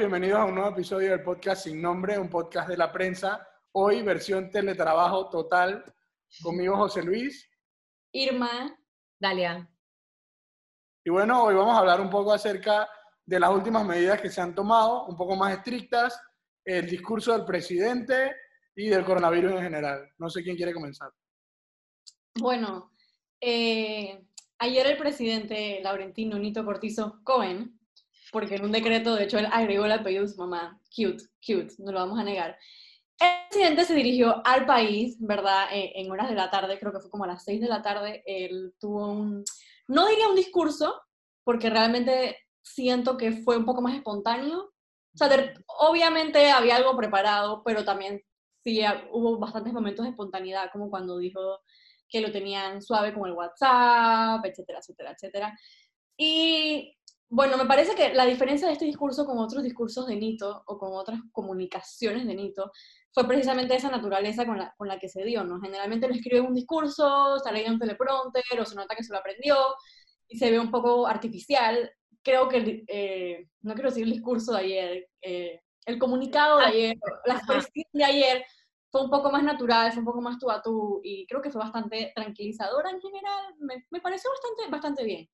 bienvenidos a un nuevo episodio del podcast Sin Nombre, un podcast de la prensa. Hoy versión teletrabajo total. Conmigo José Luis. Irma. Dalia. Y bueno, hoy vamos a hablar un poco acerca de las últimas medidas que se han tomado, un poco más estrictas, el discurso del presidente y del coronavirus en general. No sé quién quiere comenzar. Bueno, eh, ayer el presidente Laurentino Nito Cortizo Cohen porque en un decreto, de hecho, él agregó el apellido de su mamá. Cute, cute, no lo vamos a negar. El presidente se dirigió al país, ¿verdad? Eh, en horas de la tarde, creo que fue como a las 6 de la tarde. Él tuvo un, no diría un discurso, porque realmente siento que fue un poco más espontáneo. O sea, obviamente había algo preparado, pero también sí hubo bastantes momentos de espontaneidad, como cuando dijo que lo tenían suave con el WhatsApp, etcétera, etcétera, etcétera. Y bueno, me parece que la diferencia de este discurso con otros discursos de Nito o con otras comunicaciones de Nito fue precisamente esa naturaleza con la, con la que se dio, ¿no? Generalmente lo escribe un discurso, está leyendo un teleprompter o se nota que se lo aprendió y se ve un poco artificial. Creo que, eh, no quiero decir el discurso de ayer, eh, el comunicado de ayer, la expresión de ayer fue un poco más natural, fue un poco más tú a tú y creo que fue bastante tranquilizadora en general. Me, me pareció bastante, bastante bien.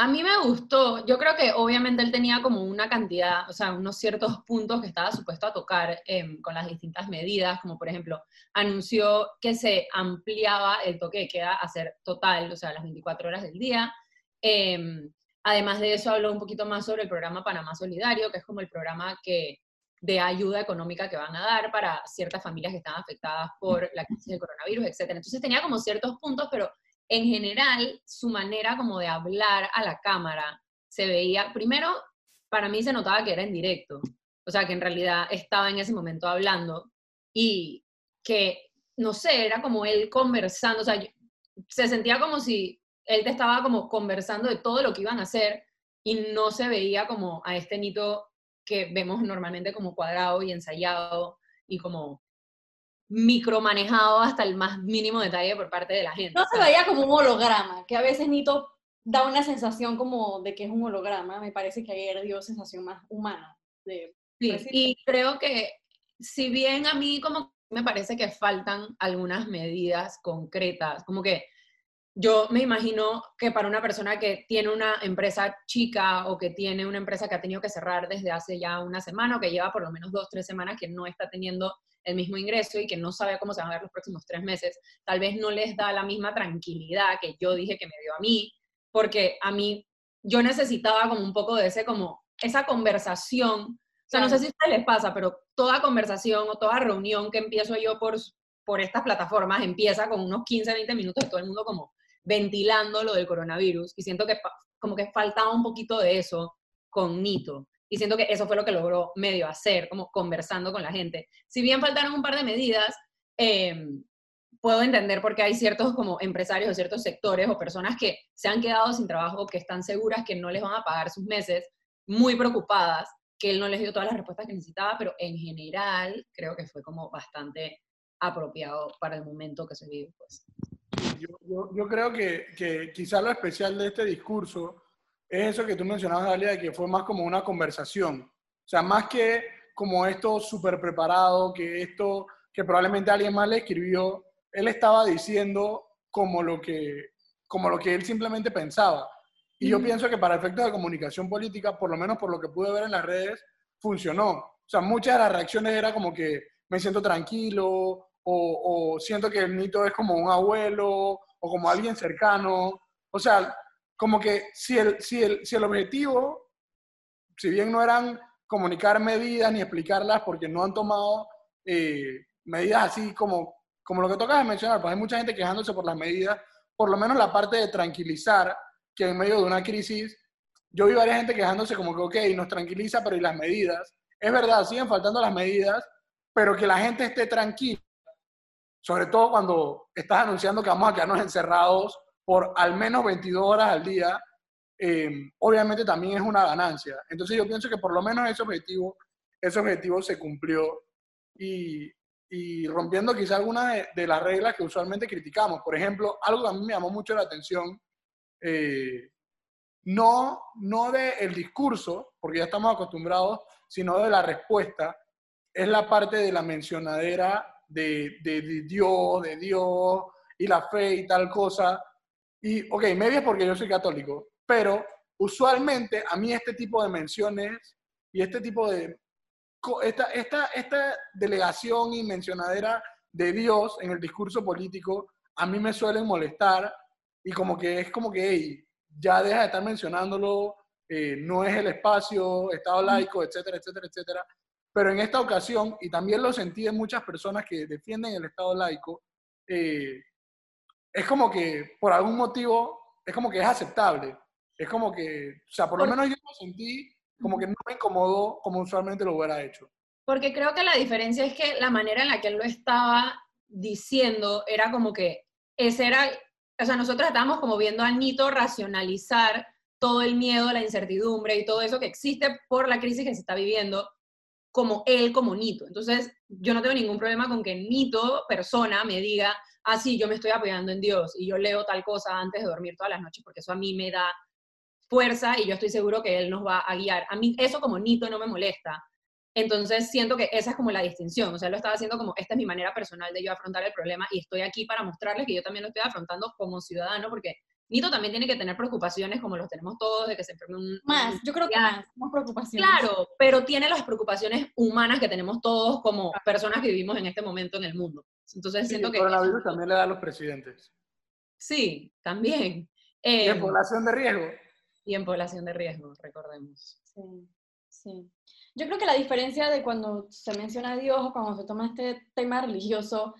A mí me gustó, yo creo que obviamente él tenía como una cantidad, o sea, unos ciertos puntos que estaba supuesto a tocar em, con las distintas medidas, como por ejemplo, anunció que se ampliaba el toque de queda a ser total, o sea, las 24 horas del día. Em, además de eso, habló un poquito más sobre el programa Panamá Solidario, que es como el programa que, de ayuda económica que van a dar para ciertas familias que están afectadas por la crisis del coronavirus, etc. Entonces tenía como ciertos puntos, pero en general, su manera como de hablar a la cámara se veía, primero, para mí se notaba que era en directo, o sea, que en realidad estaba en ese momento hablando y que, no sé, era como él conversando, o sea, se sentía como si él te estaba como conversando de todo lo que iban a hacer y no se veía como a este Nito que vemos normalmente como cuadrado y ensayado y como micromanejado hasta el más mínimo detalle por parte de la gente. No se veía como un holograma, que a veces Nito da una sensación como de que es un holograma, me parece que ayer dio sensación más humana. De sí, y creo que si bien a mí como me parece que faltan algunas medidas concretas, como que yo me imagino que para una persona que tiene una empresa chica o que tiene una empresa que ha tenido que cerrar desde hace ya una semana o que lleva por lo menos dos, tres semanas que no está teniendo el mismo ingreso y que no sabe cómo se van a ver los próximos tres meses, tal vez no les da la misma tranquilidad que yo dije que me dio a mí, porque a mí yo necesitaba como un poco de ese, como esa conversación. O sea, no sé si a ustedes les pasa, pero toda conversación o toda reunión que empiezo yo por, por estas plataformas empieza con unos 15, 20 minutos de todo el mundo como ventilando lo del coronavirus y siento que como que faltaba un poquito de eso con Nito. Y siento que eso fue lo que logró medio hacer, como conversando con la gente. Si bien faltaron un par de medidas, em, puedo entender por qué hay ciertos como empresarios o ciertos sectores o personas que se han quedado sin trabajo, que están seguras que no les van a pagar sus meses, muy preocupadas, que él no les dio todas las respuestas que necesitaba, pero en general creo que fue como bastante apropiado para el momento que se vive. Pues. Yo, yo, creo que, que quizá lo especial de este discurso es eso que tú mencionabas, Dalia, de que fue más como una conversación. O sea, más que como esto súper preparado, que esto que probablemente alguien más le escribió, él estaba diciendo como lo que, como lo que él simplemente pensaba. Y yo pienso que para efectos de comunicación política, por lo menos por lo que pude ver en las redes, funcionó. O sea, muchas de las reacciones era como que me siento tranquilo, o, siento que el mito es como un abuelo, o como alguien cercano. O sea, como que si el, si el, si el objetivo, si bien no eran comunicar medidas ni explicarlas porque no han tomado eh, medidas así como, como lo que tocas de mencionar, pues hay mucha gente quejándose por las medidas, por lo menos la parte de tranquilizar, que en medio de una crisis, yo vi varias gente quejándose como que, ok, nos tranquiliza, pero ¿y las medidas? Es verdad, siguen faltando las medidas, pero que la gente esté tranquila, sobre todo cuando estás anunciando que vamos a quedarnos encerrados por al menos 22 horas al día, eh, obviamente también es una ganancia. Entonces yo pienso que por lo menos ese objetivo, ese objetivo se cumplió y, rompiendo quizá algunas de, las reglas que usualmente criticamos. Por ejemplo, algo que a mí me llamó mucho la atención, eh, no, no del discurso, porque ya estamos acostumbrados sino de la respuesta, es la parte de la mencionadera de, de, Dios, de Dios y la fe y tal cosa. Y, ok, medio es porque yo soy católico, pero usualmente a mí este tipo de menciones y este tipo de... Esta, esta, esta delegación y mencionadera de Dios en el discurso político a mí me suelen molestar y como que es como que, hey, ya deja de estar mencionándolo, eh, no es el espacio, Estado laico, etcétera, etcétera, etcétera. Pero en esta ocasión, y también lo sentí en muchas personas que defienden el Estado laico, eh, es como que por algún motivo, es como que es aceptable. Es como que, o sea, por lo menos yo lo sentí como que no me incomodó como usualmente lo hubiera hecho. Porque creo que la diferencia es que la manera en la que él lo estaba diciendo era como que ese era, o sea, nosotros estábamos como viendo a Nito racionalizar todo el miedo, la incertidumbre y todo eso que existe por la crisis que se está viviendo como él, como Nito. Entonces, yo no tengo ningún problema con que Nito, persona, me diga, ah, sí, yo me estoy apoyando en Dios y yo leo tal cosa antes de dormir todas las noches porque eso a mí me da fuerza y yo estoy seguro que Él nos va a guiar. A mí eso como Nito no me molesta. Entonces siento que esa es como la distinción. O sea, lo estaba haciendo como, esta es mi manera personal de yo afrontar el problema y estoy aquí para mostrarles que yo también lo estoy afrontando como ciudadano porque Nito también tiene que tener preocupaciones como los tenemos todos de que se enferme un... Más, yo creo que más, más preocupaciones. Claro, pero tiene las preocupaciones humanas que tenemos todos como personas que vivimos en este momento en el mundo. Entonces Sí, siento el que... coronavirus también le da a los presidentes. Sí, también. Y en población de riesgo. y en población de riesgo, recordemos. Sí, sí. Yo creo que la diferencia de cuando se menciona a Dios o cuando se toma este tema religioso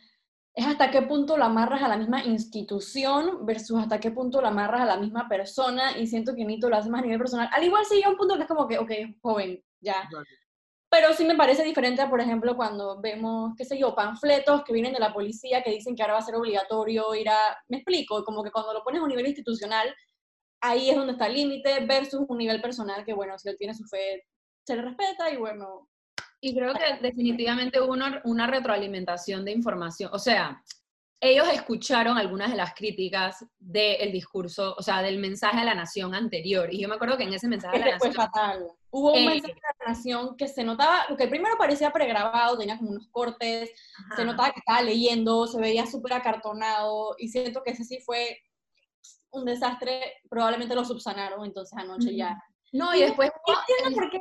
es hasta qué punto lo amarras a la misma institución versus hasta qué punto lo amarras a la misma persona y siento que Nito lo hace más a nivel personal. Al igual sí llega un punto que es como que, ok, joven, ya. Pero sí me parece diferente, por ejemplo, cuando vemos, qué sé yo, panfletos que vienen de la policía que dicen que ahora va a ser obligatorio ir a... Me explico, como que cuando lo pones a un nivel institucional, ahí es donde está el límite versus un nivel personal que, bueno, si él tiene su fe, se le respeta y bueno, Y creo que definitivamente hubo una, una retroalimentación de información. O sea, ellos escucharon algunas de las críticas del discurso, o sea, del mensaje a la nación anterior. Y yo me acuerdo que en ese mensaje a la Este fue nación... fatal. Hubo un Eh, mensaje de la nación que se notaba, lo que primero parecía pregrabado, tenía como unos cortes, se Ajá. notaba que estaba leyendo, se veía súper acartonado, y siento que ese sí fue un desastre, probablemente lo subsanaron, entonces anoche ya. No, y después... No entiendo por qué,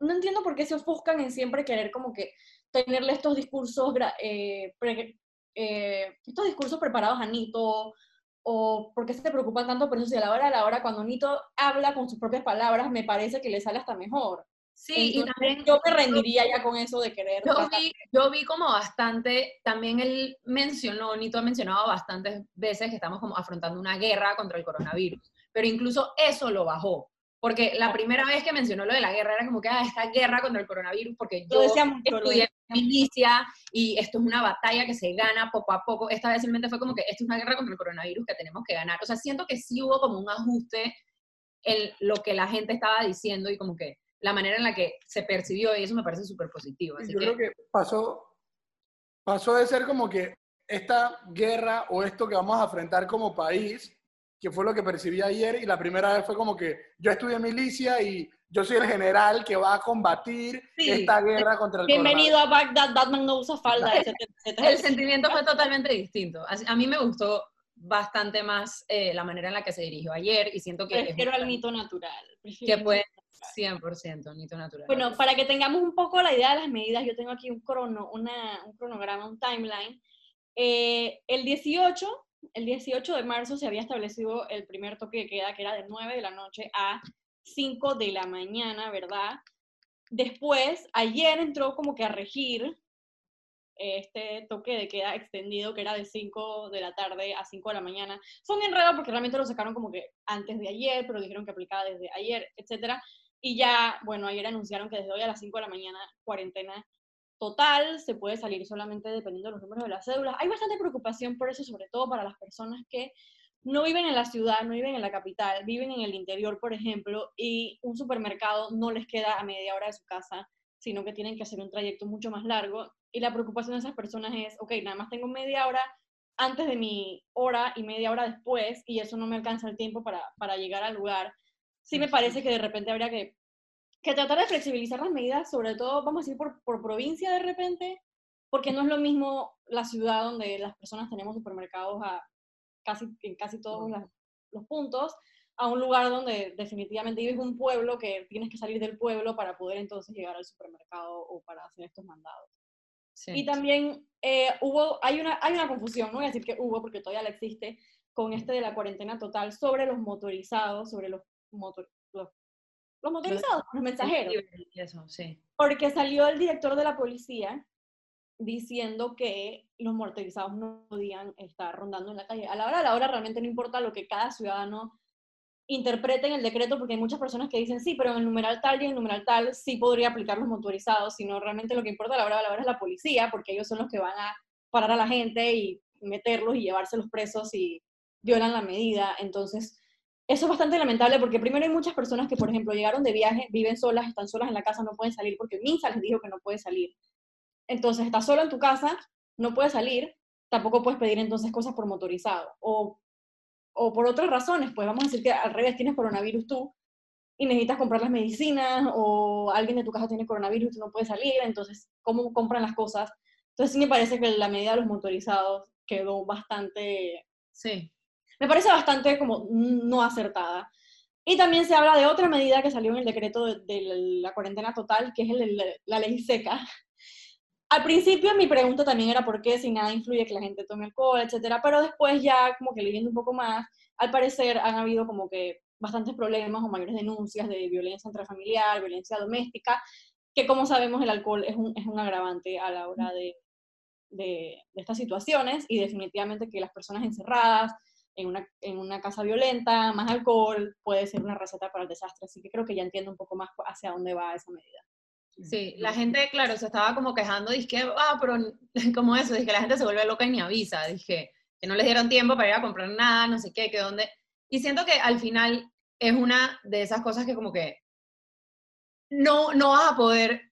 no entiendo por qué se ofuscan en siempre querer como que tenerle estos discursos, eh, pre- eh, estos discursos preparados a Nito, o por qué se preocupan tanto por eso, si a la hora de la hora, cuando Nito habla con sus propias palabras, me parece que le sale hasta mejor. Sí, y Entonces, también... yo me rendiría ya con eso de querer. Yo vi, yo vi como bastante, también él mencionó, Nito ha mencionado bastantes veces que estamos como afrontando una guerra contra el coronavirus, pero incluso eso lo bajó, porque la primera vez que mencionó lo de la guerra era como que, ah, esta guerra contra el coronavirus, porque yo estudié milicia y esto es una batalla que se gana poco a poco, esta vez simplemente fue como que esto es una guerra contra el coronavirus que tenemos que ganar, o sea, siento que sí hubo como un ajuste en lo que la gente estaba diciendo y como que la manera en la que se percibió y eso me parece súper positivo. Así Yo que, creo que pasó, pasó de ser como que esta guerra o esto que vamos a enfrentar como país, que fue lo que percibí ayer, y la primera vez fue como que yo estudié milicia y yo soy el general que va a combatir Sí. esta guerra contra el Bienvenido a Bagdad, Batman no usa falda, el sentimiento fue totalmente distinto. A mí me gustó bastante más eh, la manera en la que se dirigió ayer y siento que, Prefiero al mito natural. que mito 100% Nito natural. Bueno, para que tengamos un poco la idea de las medidas, yo tengo aquí un, crono, una, un cronograma, un timeline. Eh, el 18, el 18 de marzo se había establecido el primer toque de queda, que era de 9 de la noche a 5 de la mañana, ¿verdad? Después, ayer entró como que a regir este toque de queda extendido, que era de 5 de la tarde a 5 de la mañana. Fue un enredo porque realmente lo sacaron como que antes de ayer, pero dijeron que aplicaba desde ayer, etcétera. Y ya, bueno, ayer anunciaron que desde hoy a las 5 de la mañana, cuarentena total, se puede salir solamente dependiendo de los números de las cédulas. Hay bastante preocupación por eso, sobre todo para las personas que no viven en la ciudad, no viven en la capital, viven en el interior, por ejemplo, y un supermercado no les queda a media hora de su casa, sino que tienen que hacer un trayecto mucho más largo. Y la preocupación de esas personas es, ok, nada más tengo media hora antes de mi hora y media hora después, y eso no me alcanza el tiempo para, para llegar al lugar. Sí me parece que de repente habría que que tratar de flexibilizar las medidas, sobre todo, vamos a decir, por, por provincia de repente, porque no es lo mismo la ciudad donde las personas tenemos supermercados a casi, en casi todos las- los puntos, a un lugar donde definitivamente vives un pueblo que tienes que salir del pueblo para poder entonces llegar al supermercado o para hacer estos mandados. Sí. Y también eh, hubo, hay una, hay una confusión, no voy a decir que hubo porque todavía la existe, con este de la cuarentena total sobre los motorizados, sobre los, motor, los, motorizados, los mensajeros. Y eso, sí. Porque salió el director de la policía diciendo que los motorizados no podían estar rondando en la calle. A la hora de la hora realmente no importa lo que cada ciudadano interprete en el decreto, porque hay muchas personas que dicen, sí, pero en el numeral tal y en el numeral tal sí podría aplicar los motorizados, sino realmente lo que importa a la hora de la hora es la policía, porque ellos son los que van a parar a la gente y meterlos y llevárselos presos si violan la medida. Entonces, eso es bastante lamentable porque primero hay muchas personas que, por ejemplo, llegaron de viaje, viven solas, están solas en la casa, no pueden salir porque Minsa les dijo que no puede salir. Entonces, estás solo en tu casa, no puedes salir, tampoco puedes pedir entonces cosas por motorizado. O, o por otras razones, pues vamos a decir que al revés, tienes coronavirus tú y necesitas comprar las medicinas o alguien de tu casa tiene coronavirus y no puedes salir, entonces, ¿cómo compran las cosas? Entonces, sí me parece que la medida de los motorizados quedó bastante Sí. Me parece bastante como no acertada. Y también se habla de otra medida que salió en el decreto de, de la cuarentena total, que es el de la, la ley seca. Al principio mi pregunta también era por qué si nada influye que la gente tome alcohol, etcétera, pero después ya como que leyendo un poco más, al parecer han habido como que bastantes problemas o mayores denuncias de violencia intrafamiliar, violencia doméstica, que como sabemos el alcohol es un, es un agravante a la hora de, de, de estas situaciones y definitivamente que las personas encerradas, en una, en una casa violenta, más alcohol, puede ser una receta para el desastre. Así que creo que ya entiendo un poco más hacia dónde va esa medida. Sí, la gente, claro, se estaba como quejando, dije, ah, pero como eso, dije, la gente se vuelve loca y ni avisa, dije, que no les dieron tiempo para ir a comprar nada, no sé qué, que dónde. Y siento que al final es una de esas cosas que como que no, no vas a poder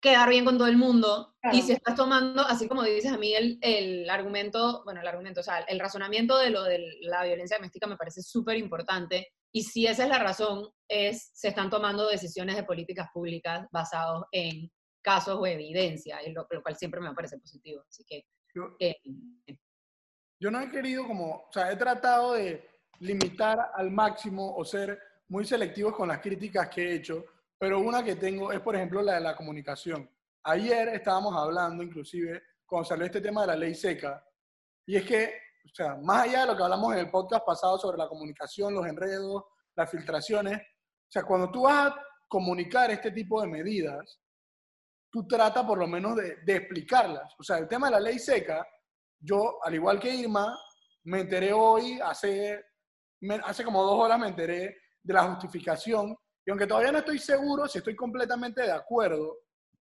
quedar bien con todo el mundo. Claro. Y si estás tomando, así como dices a mí, el, el argumento, bueno, el argumento, o sea, el razonamiento de lo de la violencia doméstica me parece súper importante. Y si esa es la razón, es se están tomando decisiones de políticas públicas basados en casos o evidencia, y lo, lo cual siempre me parece positivo. Así que, Yo, eh, yo no he querido como, o sea, he tratado de limitar al máximo o ser muy selectivos con las críticas que he hecho, pero una que tengo es, por ejemplo, la de la comunicación. Ayer estábamos hablando, inclusive, cuando salió este tema de la ley seca, y es que, o sea, más allá de lo que hablamos en el podcast pasado sobre la comunicación, los enredos, las filtraciones, o sea, cuando tú vas a comunicar este tipo de medidas, tú trata por lo menos de, de explicarlas. O sea, el tema de la ley seca, yo, al igual que Irma, me enteré hoy, hace, me- hace como dos horas me enteré de la justificación, y aunque todavía no estoy seguro si estoy completamente de acuerdo,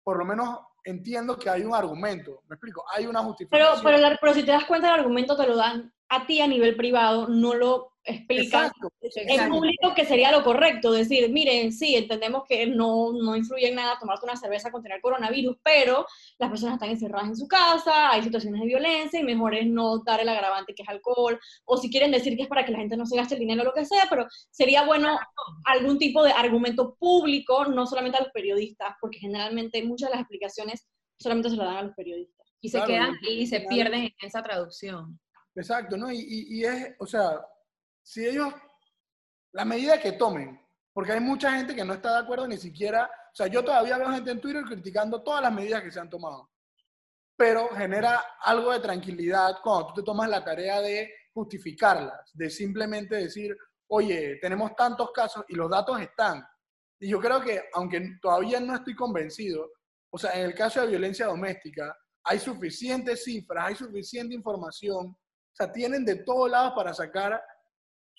por lo menos entiendo que hay un argumento. ¿Me explico? Hay una Pero, justificación. pero, la- pero si te das cuenta, el argumento te lo dan a ti a nivel privado, no lo en Exacto. público que sería lo correcto, decir, miren, sí, entendemos que no, no influye en nada tomarte una cerveza con tener coronavirus, pero las personas están encerradas en su casa, hay situaciones de violencia y mejor es no dar el agravante que es alcohol, o si quieren decir que es para que la gente no se gaste el dinero o lo que sea, pero sería bueno algún tipo de argumento público, no solamente a los periodistas, porque generalmente muchas de las explicaciones solamente se las dan a los periodistas. y se Claro, quedan y- y se pierden en esa traducción. Exacto, ¿no? Y, y- y es, o sea, si ellos, la medida que tomen, porque hay mucha gente que no está de acuerdo ni siquiera, o sea, yo todavía veo gente en Twitter criticando todas las medidas que se han tomado, pero genera algo de tranquilidad cuando tú te tomas la tarea de justificarlas, de simplemente decir, oye, tenemos tantos casos y los datos están. Y yo creo que, aunque todavía no estoy convencido, o sea, en el caso de violencia doméstica, hay suficientes cifras, hay suficiente información, o sea, tienen de todos lados para sacar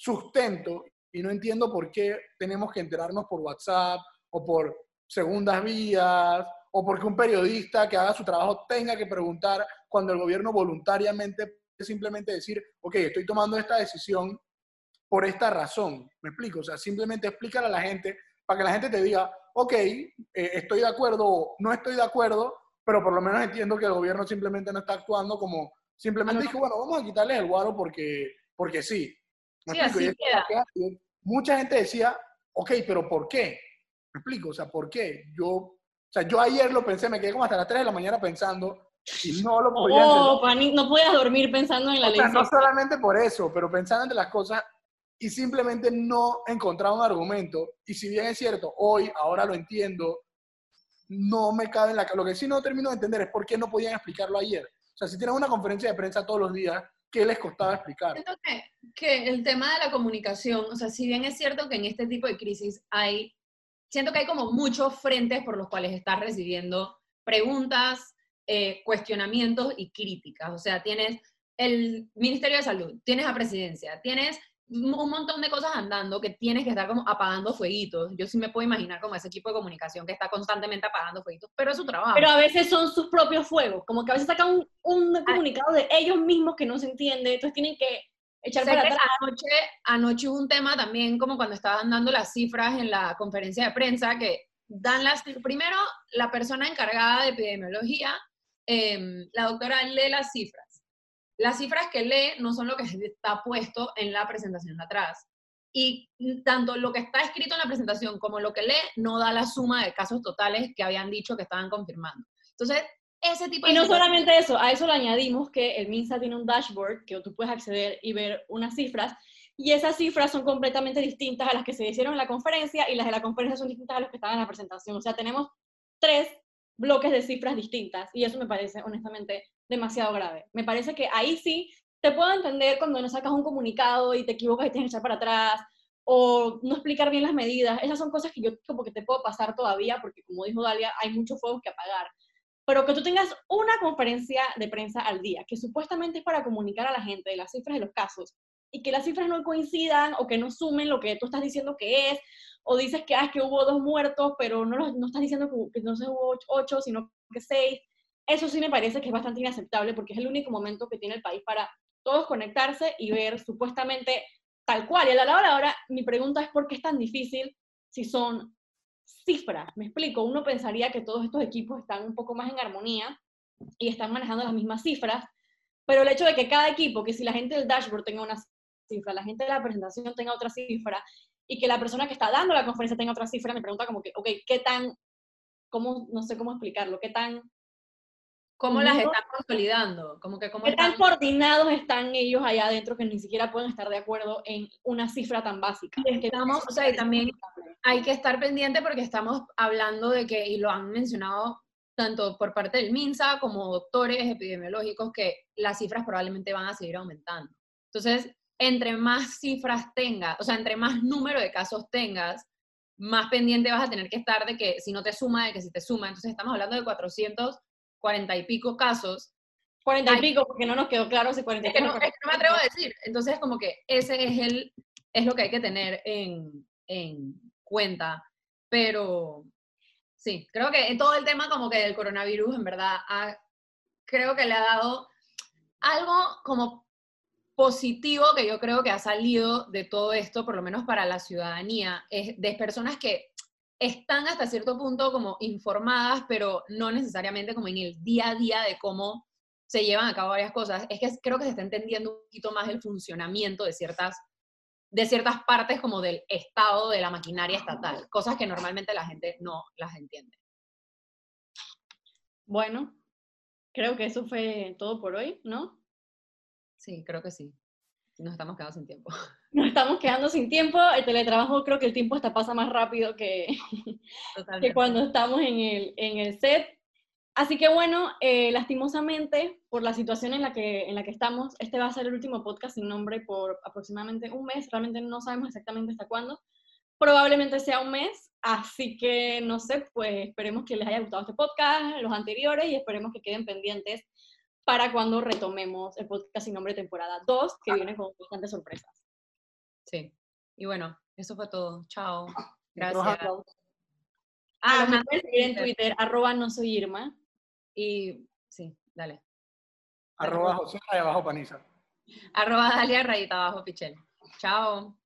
sustento y no entiendo por qué tenemos que enterarnos por WhatsApp o por segundas vías o porque un periodista que haga su trabajo tenga que preguntar cuando el gobierno voluntariamente simplemente decir, ok, estoy tomando esta decisión por esta razón. ¿Me explico? O sea, simplemente explícale a la gente para que la gente te diga, ok, eh, estoy de acuerdo o no estoy de acuerdo, pero por lo menos entiendo que el gobierno simplemente no está actuando como, simplemente dijo, bueno, vamos a quitarles el guaro porque, porque sí. ¿Me Sí, así queda. mucha gente decía, ok, pero ¿por qué? ¿Me explico? O sea, ¿por qué? Yo, o sea, yo ayer lo pensé, me quedé como hasta las 3 de la mañana pensando y no lo podía oh, no podías dormir pensando en la o. Sea, no solamente por eso, pero pensando en las cosas y simplemente no encontraba un argumento. Y si bien es cierto, hoy, ahora lo entiendo, no me cabe en la Lo que sí no termino de entender es por qué no podían explicarlo ayer. O sea, si tienen una conferencia de prensa todos los días, ¿qué les costaba explicar? Siento que, que el tema de la comunicación, o sea, si bien es cierto que en este tipo de crisis hay, siento que hay como muchos frentes por los cuales estás recibiendo preguntas, eh, cuestionamientos y críticas. O sea, tienes el Ministerio de Salud, tienes a Presidencia, tienes un montón de cosas andando que tienes que estar como apagando fueguitos. Yo sí me puedo imaginar como ese equipo de comunicación que está constantemente apagando fueguitos, pero es su trabajo. Pero a veces son sus propios fuegos, como que a veces sacan un, un comunicado de ellos mismos que no se entiende, entonces tienen que echar para atrás. Anoche, anoche hubo un tema también como cuando estaban dando las cifras en la conferencia de prensa que dan las... Primero, la persona encargada de epidemiología, em, la doctora lee las cifras las cifras que lee no son lo que está puesto en la presentación de atrás. Y tanto lo que está escrito en la presentación como lo que lee no da la suma de casos totales que habían dicho que estaban confirmando. Entonces, ese tipo de... Y no solamente eso, a eso le añadimos que el MINSA tiene un dashboard que tú puedes acceder y ver unas cifras, y esas cifras son completamente distintas a las que se hicieron en la conferencia, y las de la conferencia son distintas a las que estaban en la presentación. O sea, tenemos tres bloques de cifras distintas, y eso me parece honestamente demasiado grave. Me parece que ahí sí te puedo entender cuando no sacas un comunicado y te equivocas y tienes que echar para atrás, o no explicar bien las medidas. Esas son cosas que yo como que te puedo pasar todavía, porque como dijo Dalia, hay muchos fuegos que apagar. Pero que tú tengas una conferencia de prensa al día, que supuestamente es para comunicar a la gente las cifras de los casos, y que las cifras no coincidan o que no sumen lo que tú estás diciendo que es, o dices que, ah, que hubo dos muertos, pero no, no estás diciendo que, no se hubo ocho, sino que seis. Eso sí me parece que es bastante inaceptable porque es el único momento que tiene el país para todos conectarse y ver supuestamente tal cual. Y a la hora de la hora, mi pregunta es por qué es tan difícil si son cifras. Me explico, uno pensaría que todos estos equipos están un poco más en armonía y están manejando las mismas cifras, pero el hecho de que cada equipo, que si la gente del dashboard tenga una cifra, la gente de la presentación tenga otra cifra y que la persona que está dando la conferencia tenga otra cifra, me pregunta como que, ok, ¿qué tan, cómo, no sé cómo explicarlo, qué tan ¿Cómo las están consolidando? Como que cómo ¿Qué tan coordinados están ellos allá adentro que ni siquiera pueden estar de acuerdo en una cifra tan básica? Estamos, o sea, y también hay que estar pendiente porque estamos hablando de que, y lo han mencionado tanto por parte del MINSA como doctores epidemiológicos, que las cifras probablemente van a seguir aumentando. Entonces, entre más cifras tengas, o sea, entre más número de casos tengas, más pendiente vas a tener que estar de que si no te suma, de que si te suma. Entonces, estamos hablando de 400 cuarenta y pico casos. Cuarenta y pico, porque no nos quedó claro si cuarenta y pico. Es que no me atrevo a decir. Entonces, como que ese es, el, es lo que hay que tener en, en cuenta. Pero sí, creo que en todo el tema como que del coronavirus, en verdad, creo que le ha dado algo como positivo que yo creo que ha salido de todo esto, por lo menos para la ciudadanía, es de personas que están hasta cierto punto como informadas, pero no necesariamente como en el día a día de cómo se llevan a cabo varias cosas. Es que creo que se está entendiendo un poquito más el funcionamiento de ciertas, de ciertas partes como del estado de la maquinaria estatal, cosas que normalmente la gente no las entiende. Bueno, creo que eso fue todo por hoy, ¿no? Sí, creo que sí. Nos estamos quedando sin tiempo. Nos estamos quedando sin tiempo. El teletrabajo creo que el tiempo hasta pasa más rápido que, que cuando estamos en el, en el set. Así que bueno, eh, lastimosamente, por la situación en la, que, en la que estamos, este va a ser el último podcast sin nombre por aproximadamente un mes. Realmente no sabemos exactamente hasta cuándo. Probablemente sea un mes, así que no sé, pues esperemos que les haya gustado este podcast, los anteriores, y esperemos que queden pendientes para cuando retomemos el podcast sin nombre temporada 2, que viene con bastantes sorpresas. Sí. Y bueno, eso fue todo. Chao. Gracias. Ah, me pueden seguir en Twitter, arroba no soy Irma. Y sí, dale. Arroba José abajo Paniza. Arroba Dalia rayita abajo Pichel. Chao.